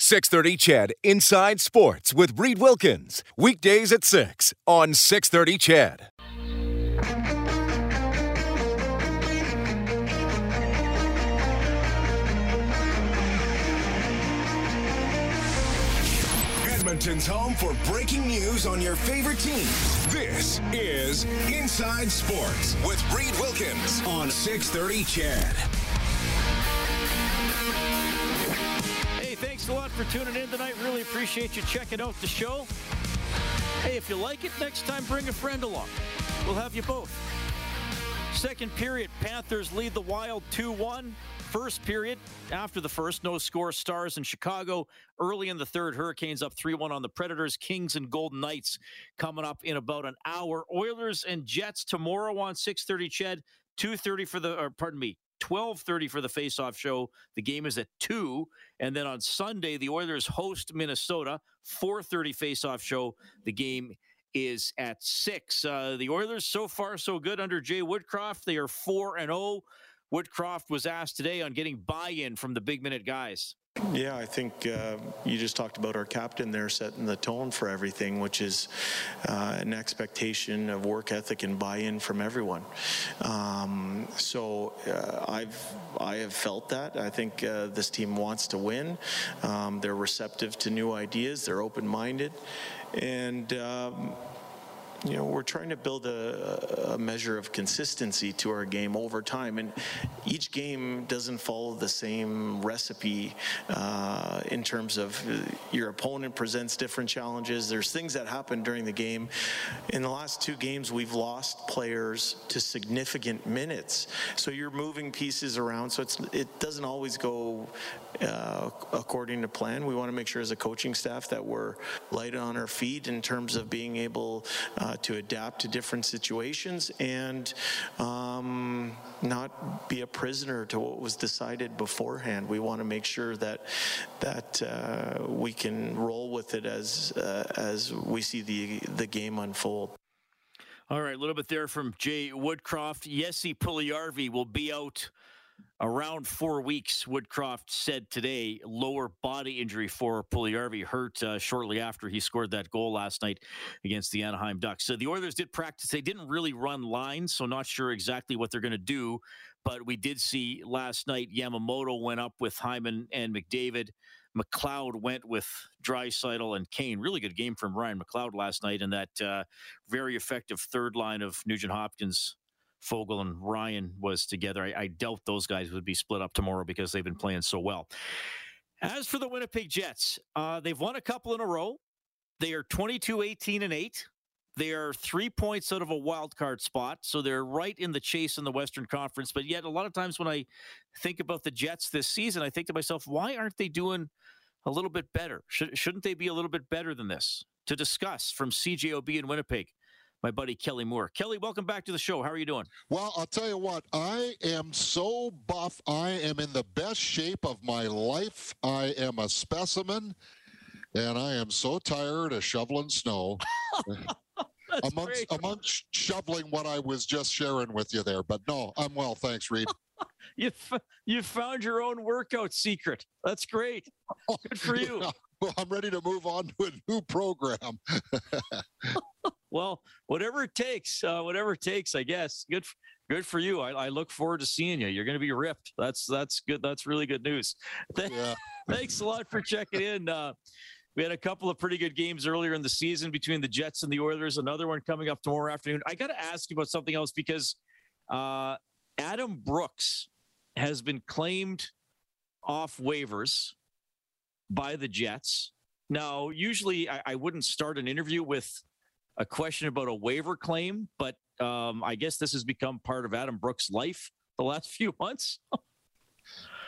630 CHED Inside Sports with Reed Wilkins. Weekdays at 6 on 630 Chad. Edmonton's home for breaking news on your favorite teams. This is Inside Sports with Reed Wilkins on 630 CHED. For tuning in tonight. Really appreciate you checking out the show. Hey, if you like it, next time bring a friend along. We'll have you both. Second period, Panthers lead the Wild 2 1. First period, after the first, no score stars in Chicago. Early in the third, Hurricanes up 3 1 on the Predators. Kings and Golden Knights coming up in about an hour. Oilers and Jets tomorrow on 6:30 Ched, 2:30 for the pardon me, 12:30 for the face-off show. The game is at 2 and then on Sunday the Oilers host Minnesota, 4:30 face-off show. The game is at 6. Uh, the Oilers so far so good under Jay Woodcroft. They are 4 and 0. Woodcroft was asked today on getting buy-in from the big minute guys. Yeah, I think uh, you just talked about our captain there setting the tone for everything, which is uh, an expectation of work ethic and buy-in from everyone. Um, so uh, I've I have felt that. I think uh, this team wants to win. Um, they're receptive to new ideas. They're open-minded, and. Um, you know, we're trying to build a, a, measure of consistency to our game over time, and each game doesn't follow the same recipe uh, in terms of uh, your opponent presents different challenges. There's things that happen during the game. In the last two games, we've lost players to significant minutes, so you're moving pieces around. So it doesn't always go uh, according to plan. We want to make sure as a coaching staff that we're light on our feet in terms of being able. Uh, uh, to adapt to different situations and um, not be a prisoner to what was decided beforehand. We want to make sure that that uh, we can roll with it as uh, as we see the the game unfold. All right, a little bit there from Jay Woodcroft. Jesse Puljujarvi will be out around four weeks, Woodcroft said today, lower body injury for Puljujarvi hurt uh, shortly after he scored that goal last night against the Anaheim Ducks. So the Oilers did practice. They didn't really run lines, so not sure exactly what they're going to do. But we did see last night Yamamoto went up with Hyman and McDavid. McLeod went with Draisaitl and Kane. Really good game from Ryan McLeod last night, and that uh, very effective third line of Nugent Hopkins, Foegele and Ryan was together. I, I doubt those guys would be split up tomorrow because they've been playing so well. As for the Winnipeg Jets, uh, they've won a couple in a row. They are 22 18 and 8. They are three points out of a wild card spot, so they're right in the chase in the Western Conference. But yet, a lot of times when I think about the Jets this season, I think to myself, why aren't they doing a little bit better? Should, shouldn't they be a little bit better than this? To discuss from CJOB in Winnipeg, my buddy Kelly Moore. Kelly, welcome back to the show. How are you doing? Well, I'll tell you what, I am so buff. I am in the best shape of my life. I am a specimen, and I am so tired of shoveling snow. amongst, amongst shoveling what I was just sharing with you there. But no, I'm well. Thanks, Reed. you you found your own workout secret. That's great. Good for you. Yeah. Well, I'm ready to move on to a new program. Well, whatever it takes, uh, whatever it takes, I guess. Good, good for you. I, I, look forward to seeing you. You're going to be ripped. That's that's good. That's really good news. Yeah. Thanks a lot for checking in. Uh, we had a couple of pretty good games earlier in the season between the Jets and the Oilers. Another one coming up tomorrow afternoon. I got to ask you about something else because uh, Adam Brooks has been claimed off waivers by the Jets. Now, usually I, I wouldn't start an interview with a question about a waiver claim, but um, I guess this has become part of Adam Brooks' life the last few months.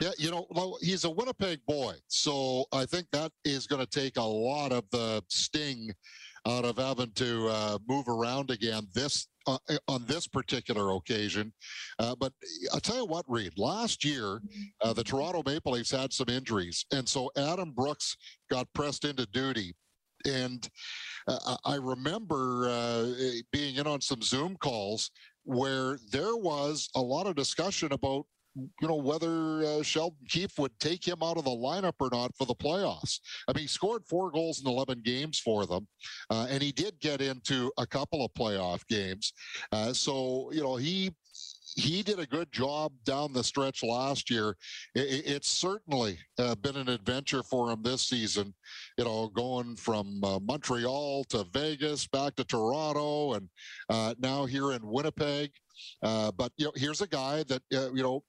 Yeah, you know, well, he's a Winnipeg boy, so I think that is going to take a lot of the sting out of having to uh, move around again this uh, on this particular occasion. Uh, but I'll tell you what, Reed. Last year, uh, the Toronto Maple Leafs had some injuries, and so Adam Brooks got pressed into duty. And I remember uh, being in on some Zoom calls where there was a lot of discussion about you know whether uh, Sheldon Keefe would take him out of the lineup or not for the playoffs. I mean, he scored four goals in 11 games for them, uh, and he did get into a couple of playoff games. Uh, so you know he he did a good job down the stretch last year. It, it's certainly uh, been an adventure for him this season. You know, going from uh, Montreal to Vegas, back to Toronto, and uh, now here in Winnipeg. Uh, but you know, here's a guy that uh, you know,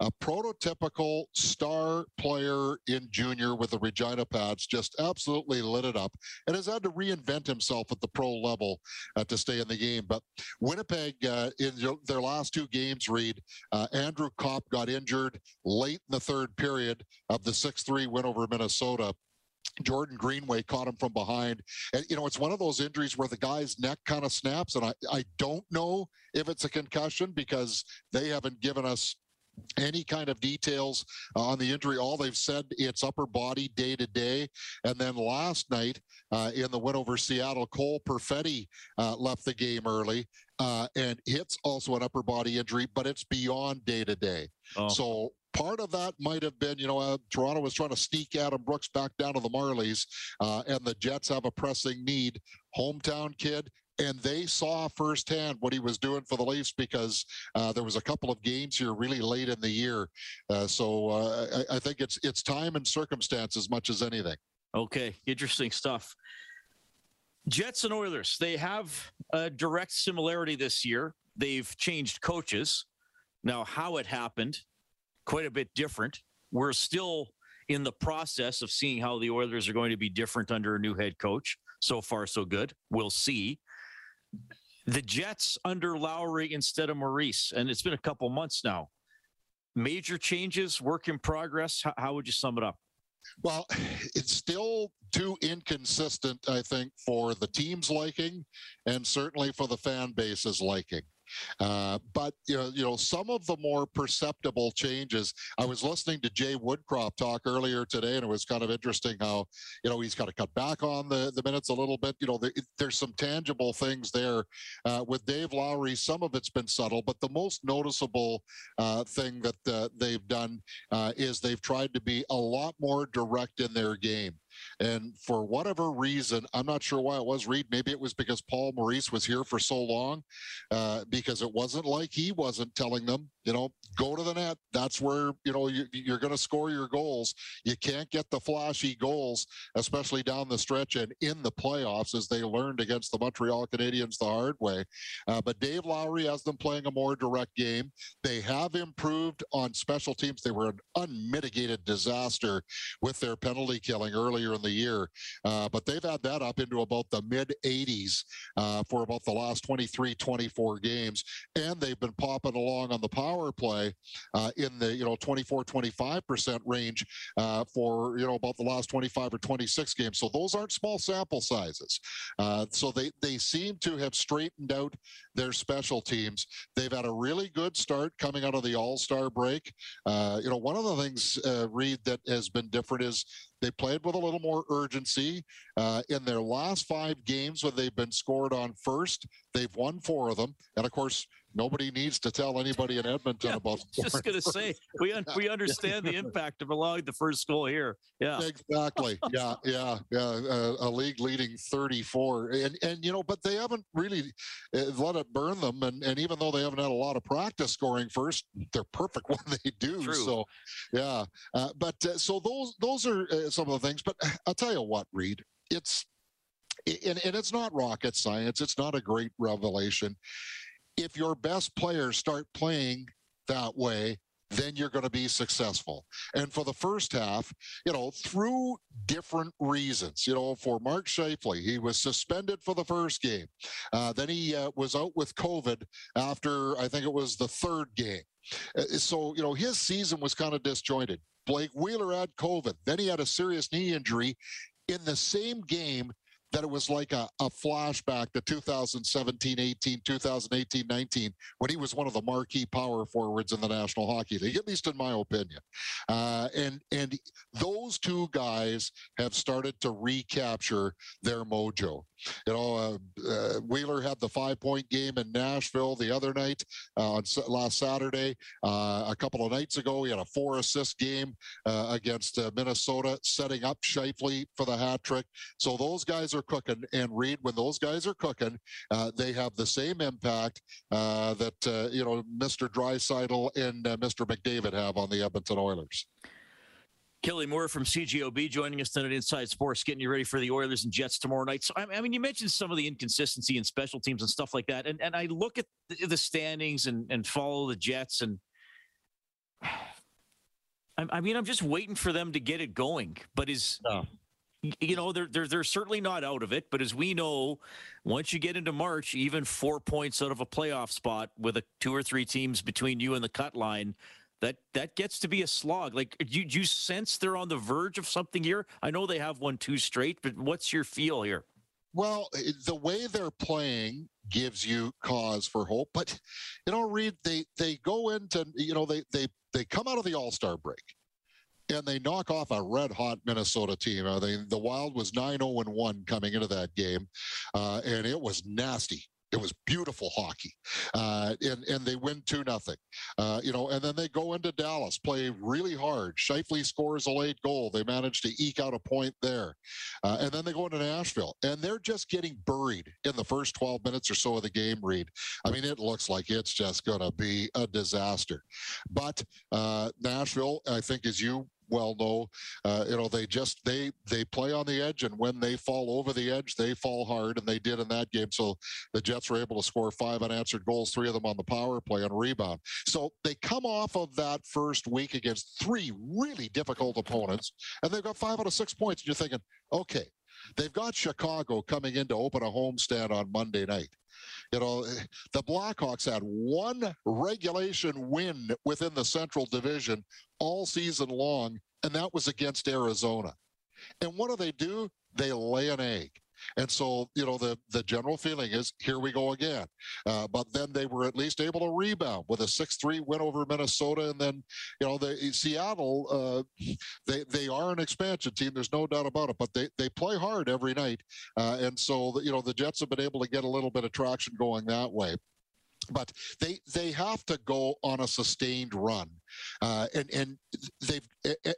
a prototypical star player in junior with the Regina Pats, just absolutely lit it up, and has had to reinvent himself at the pro level uh, to stay in the game. But Winnipeg, uh, in their last two games, Reed uh, Andrew Copp got injured late in the third period of the six-three win over Minnesota. Jordan Greenway caught him from behind. And, you know, it's one of those injuries where the guy's neck kind of snaps. And I, I don't know if it's a concussion because they haven't given us any kind of details on the injury. All they've said it's upper body day to day. And then last night uh, in the win over Seattle, Cole Perfetti uh, left the game early. Uh, and it's also an upper body injury, but it's beyond day to day. So part of that might have been, you know, uh, Toronto was trying to sneak Adam Brooks back down to the Marlies, uh, and the Jets have a pressing need. Hometown kid, and they saw firsthand what he was doing for the Leafs because uh, there was a couple of games here really late in the year. Uh, so uh, I, I, think it's it's time and circumstance as much as anything. Okay, interesting stuff. Jets and Oilers, they have a direct similarity this year. They've changed coaches. Now, how it happened, quite a bit different. We're still in the process of seeing how the Oilers are going to be different under a new head coach. So far, so good. We'll see. The Jets under Lowry instead of Maurice, and it's been a couple months now. Major changes, work in progress. How, how would you sum it up? Well, it's still too inconsistent, I think, for the team's liking and certainly for the fan base's liking. Uh, but you know, you know, some of the more perceptible changes. I was listening to Jay Woodcroft talk earlier today, and it was kind of interesting how you know he's got to cut back on the the minutes a little bit. You know, the, there's some tangible things there uh, with Dave Lowry. Some of it's been subtle, but the most noticeable uh, thing that uh, they've done uh, is they've tried to be a lot more direct in their game. And for whatever reason, I'm not sure why it was Reed. Maybe it was because Paul Maurice was here for so long, uh, because it wasn't like he wasn't telling them, you know, go to the net. That's where, you know, you, you're going to score your goals. You can't get the flashy goals, especially down the stretch and in the playoffs, as they learned against the Montreal Canadiens the hard way. Uh, but Dave Lowry has them playing a more direct game. They have improved on special teams. They were an unmitigated disaster with their penalty killing earlier in the year. Uh, but they've had that up into about the mid 80s uh, for about the last 23, 24 games. And they've been popping along on the power play uh, in the, you know, 24, 25% range uh, for, you know, about the last 25 or 26 games. So those aren't small sample sizes. Uh, so they, they seem to have straightened out their special teams. They've had a really good start coming out of the All Star break. Uh, you know, one of the things, Reed, that has been different is they played with a little more urgency. Uh, in their last five games, when they've been scored on first, they've won four of them. And of course, nobody needs to tell anybody in Edmonton yeah, about. Just going to say we un- we understand the impact of allowing the first goal here. Yeah, exactly. Yeah, yeah, yeah. Uh, a league leading 34, and and you know, but they haven't really uh, let it burn them. And and even though they haven't had a lot of practice scoring first, they're perfect when they do. True. So, yeah. Uh, but uh, so those those are uh, some of the things. But I'll tell you what, Reed, it's. And, and it's not rocket science. It's not a great revelation if your best players start playing that way, then you're going to be successful. And for the first half, you know, through different reasons, you know, for Mark Scheifele, he was suspended for the first game. Uh, then he uh, was out with COVID after, I think it was the third game. Uh, so, you know, his season was kind of disjointed. Blake Wheeler had COVID. Then he had a serious knee injury in the same game that it was like a, a flashback to 2017 18, 2018 19, when he was one of the marquee power forwards in the National Hockey League, at least in my opinion. Uh, and, and those two guys have started to recapture their mojo. You know, uh, uh, Wheeler had the five point game in Nashville the other night uh, on last Saturday. Uh, a couple of nights ago, he had a four assist game uh, against Minnesota, setting up Scheifele for the hat trick. So those guys are cooking. And Reed, when those guys are cooking, uh, they have the same impact uh, that, uh, you know, Mr. Draisaitl and Mr. McDavid have on the Edmonton Oilers. Kelly Moore from CJOB joining us tonight Inside Sports, getting you ready for the Oilers and Jets tomorrow night. So, I mean, you mentioned some of the inconsistency in special teams and stuff like that. And, and I look at the standings and, and follow the Jets, and I, mean, I'm just waiting for them to get it going. But is. Oh. You know, they're, they're they're certainly not out of it, but as we know, once you get into March, even four points out of a playoff spot with a two or three teams between you and the cut line, that that gets to be a slog. Like, do you, do you sense they're on the verge of something here? I know they have won two straight, but what's your feel here? Well, the way they're playing gives you cause for hope. But you know, Reed, they they go into you know they they they come out of the All Star break and they knock off a red hot Minnesota team. Uh, they, the Wild was 9 0 1 coming into that game, uh, and it was nasty. It was beautiful hockey, uh, and and they win two nothing. Uh, you know, and then they go into Dallas, play really hard. Scheifele scores a late goal. They manage to eke out a point there, uh, and then they go into Nashville, and they're just getting buried in the first 12 minutes or so of the game. Reed, I mean, it looks like it's just going to be a disaster. But uh, Nashville, I think, as you well know, uh, you know, they just they they play on the edge, and when they fall over the edge, they fall hard, and they did in that game. So the Jets were able to score five unanswered goals, three of them on the power play and rebound. So they come off of that first week against three really difficult opponents, and they've got five out of six points. And you're thinking, okay, they've got Chicago coming in to open a homestand on Monday night. You know, the Blackhawks had one regulation win within the Central Division all season long, and that was against Arizona. And what do they do? They lay an egg. And so, you know, the, the general feeling is here we go again. Uh, but then they were at least able to rebound with a 6-3 win over Minnesota. And then, you know, the Seattle, uh, they, they are an expansion team. There's no doubt about it, but they, they play hard every night. Uh, and so, you know, the Jets have been able to get a little bit of traction going that way but they they have to go on a sustained run uh, and and they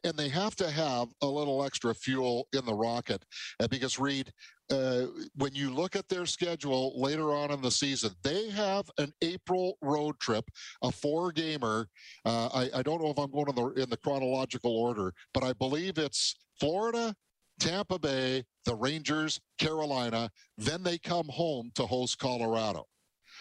and they have to have a little extra fuel in the rocket uh, because Reed uh, when you look at their schedule later on in the season, they have an April road trip, a four gamer. Uh, I, I, don't know if I'm going in the, in the chronological order, but I believe it's Florida, Tampa Bay, the Rangers, Carolina. Then they come home to host Colorado.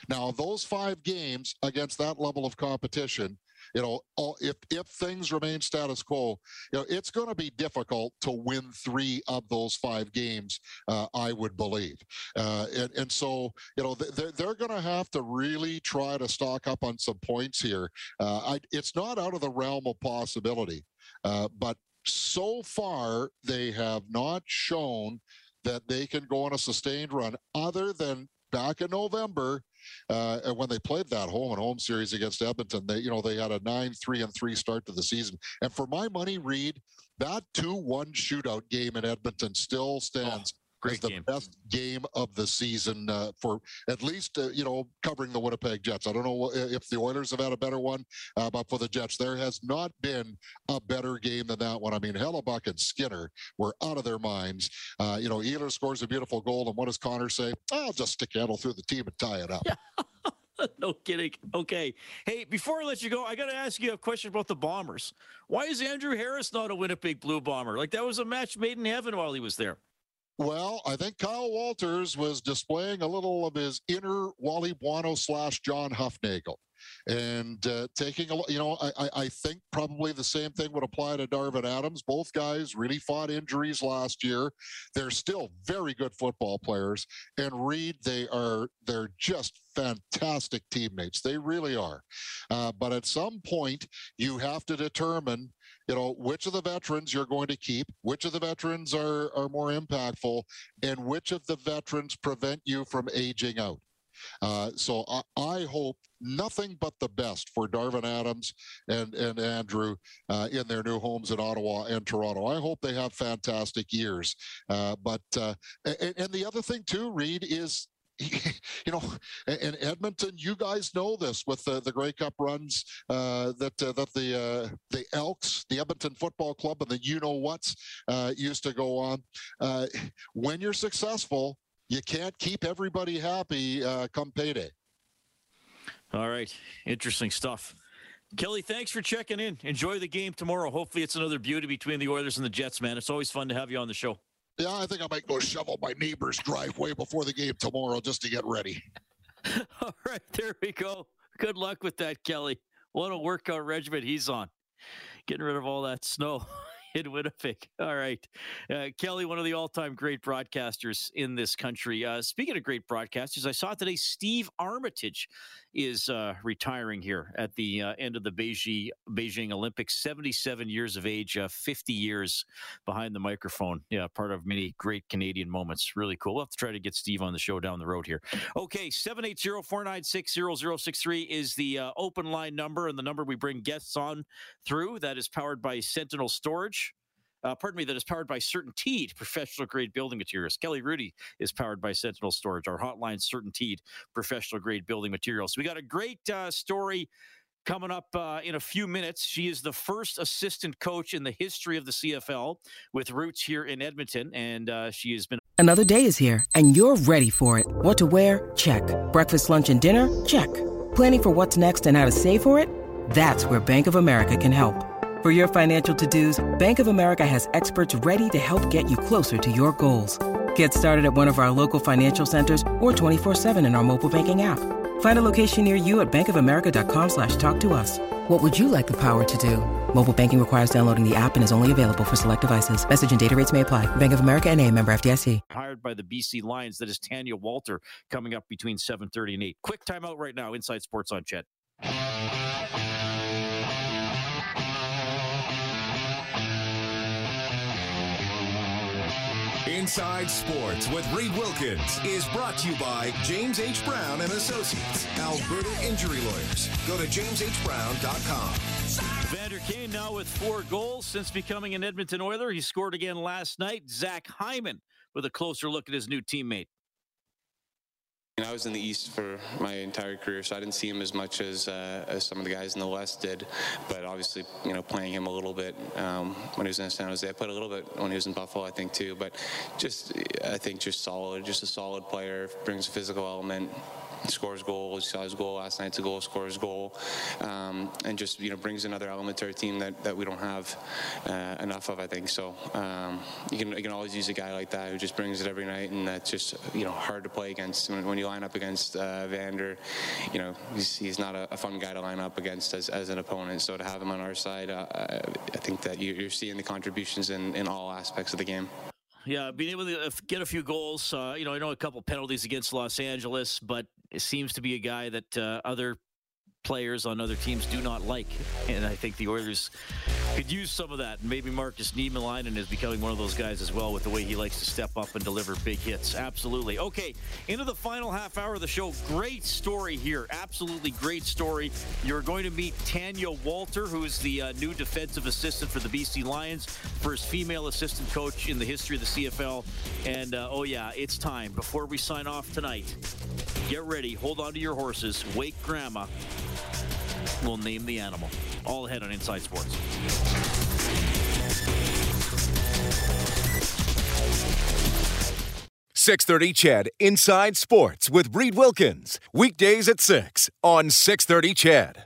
Now, those five games against that level of competition, you know, if if things remain status quo, you know, it's going to be difficult to win three of those five games. Uh, I would believe, uh, and and so you know they're they're going to have to really try to stock up on some points here. Uh, I, it's not out of the realm of possibility, uh, but so far they have not shown that they can go on a sustained run other than back in November uh, and when they played that home and home series against Edmonton, they you know they had a nine three and three start to the season. And for my money, Reed, that two one shootout game in Edmonton still oh, stands. Oh. Great the game. best game of the season uh, for at least uh, you know covering the Winnipeg Jets. I don't know if the Oilers have had a better one, uh, but for the Jets, there has not been a better game than that one. I mean, Hellebuyck and Skinner were out of their minds. Uh, you know, Ehlers scores a beautiful goal, and what does Connor say? I'll just stick handle through the team and tie it up. Yeah. no kidding. Okay. Hey, before I let you go, I got to ask you a question about the Bombers. Why is Andrew Harris not a Winnipeg Blue Bomber? Like that was a match made in heaven while he was there. Well, I think Kyle Walters was displaying a little of his inner Wally Buono slash John Hufnagel. and uh, taking a you know I, I think probably the same thing would apply to Darvin Adams. Both guys really fought injuries last year. They're still very good football players, and Reed they are they're just fantastic teammates. They really are. Uh, but at some point, you have to determine you know which of the veterans you're going to keep which of the veterans are are more impactful and which of the veterans prevent you from aging out uh, so I, I, hope nothing but the best for Darvin Adams and and Andrew uh, in their new homes in Ottawa and Toronto. I hope they have fantastic years. Uh, but uh, and, and, the other thing too, Reed, is you know, in Edmonton, you guys know this with the, the Grey Cup runs uh, that uh, that the uh, the Elks, the Edmonton Football Club, and the you know what's uh, used to go on. Uh, when you're successful, you can't keep everybody happy uh, come payday. All right, interesting stuff. Kelly, thanks for checking in. Enjoy the game tomorrow. Hopefully, it's another beauty between the Oilers and the Jets, man. It's always fun to have you on the show. Yeah, I think I might go shovel my neighbor's driveway before the game tomorrow just to get ready. All right, there we go. Good luck with that, Kelly. What a workout regimen he's on. Getting rid of all that snow. in Winnipeg. All right. Uh, Kelly, one of the all time great broadcasters in this country. Uh, speaking of great broadcasters, I saw today Steve Armitage is uh, retiring here at the uh, end of the Beijing, Beijing Olympics. 77 years of age, uh, 50 years behind the microphone. Yeah, part of many great Canadian moments. Really cool. We'll have to try to get Steve on the show down the road here. Okay, 780 496 0063 is the uh, open line number and the number we bring guests on through. That is powered by Sentinel Storage uh, pardon me, that is powered by CertainTeed professional grade building materials. Kelly Rudy is powered by Sentinel Storage. Our hotline, CertainTeed professional grade building materials. We got a great uh, story coming up uh, in a few minutes. She is the first assistant coach in the history of the CFL with roots here in Edmonton, and uh, she has been. Another day is here, and you're ready for it. What to wear? Check. Breakfast, lunch, and dinner? Check. Planning for what's next and how to save for it? That's where Bank of America can help. For your financial to-dos, Bank of America has experts ready to help get you closer to your goals. Get started at one of our local financial centers or 24-7 in our mobile banking app. Find a location near you at bankofamerica.com slash talk to us. What would you like the power to do? Mobile banking requires downloading the app and is only available for select devices. Message and data rates may apply. Bank of America and a member FDIC. Hired by the BC Lions. That is Tanya Walter coming up between 7.30 and 8. Quick timeout right now. Inside Sports on CHED. Inside Sports with Reed Wilkins is brought to you by James H. Brown and Associates, Alberta Injury Lawyers. Go to jameshbrown.com. Vander Kane now with four goals since becoming an Edmonton Oiler. He scored again last night. Zach Hyman with a closer look at his new teammate. I was in the East for my entire career, so I didn't see him as much as, uh, as some of the guys in the West did. But obviously, you know, playing him a little bit um, when he was in San Jose, I played a little bit when he was in Buffalo, I think too. But just, I think just solid, just a solid player, brings a physical element scores goals. Saw his goal last night to goal, scores goal, um, and just you know brings another element to our team that, that we don't have uh, enough of. I think so. Um, you can you can always use a guy like that who just brings it every night, and that's just you know hard to play against. When, when you line up against uh, Vander, you know he's, he's not a, a, fun guy to line up against as, as an opponent. So to have him on our side, uh, I think that you, are seeing the contributions in, in all aspects of the game. Yeah, being able to uh, get a few goals. Uh, you know, I know a couple penalties against Los Angeles, but it seems to be a guy that uh, other players on other teams do not like. And I think the Oilers could use some of that. Maybe Markus Niemelainen is becoming one of those guys as well with the way he likes to step up and deliver big hits. Absolutely. Okay, into the final half hour of the show. Great story here. Absolutely great story. You're going to meet Tanya Walter, who is the uh, new defensive assistant for the BC Lions, first female assistant coach in the history of the CFL. And uh, oh, yeah, it's time. Before we sign off tonight, get ready. Hold on to your horses. Wake Grandma will name the animal. All ahead on Inside Sports. Six thirty CHED. Inside Sports with Reed Wilkins weekdays at six on six thirty CHED.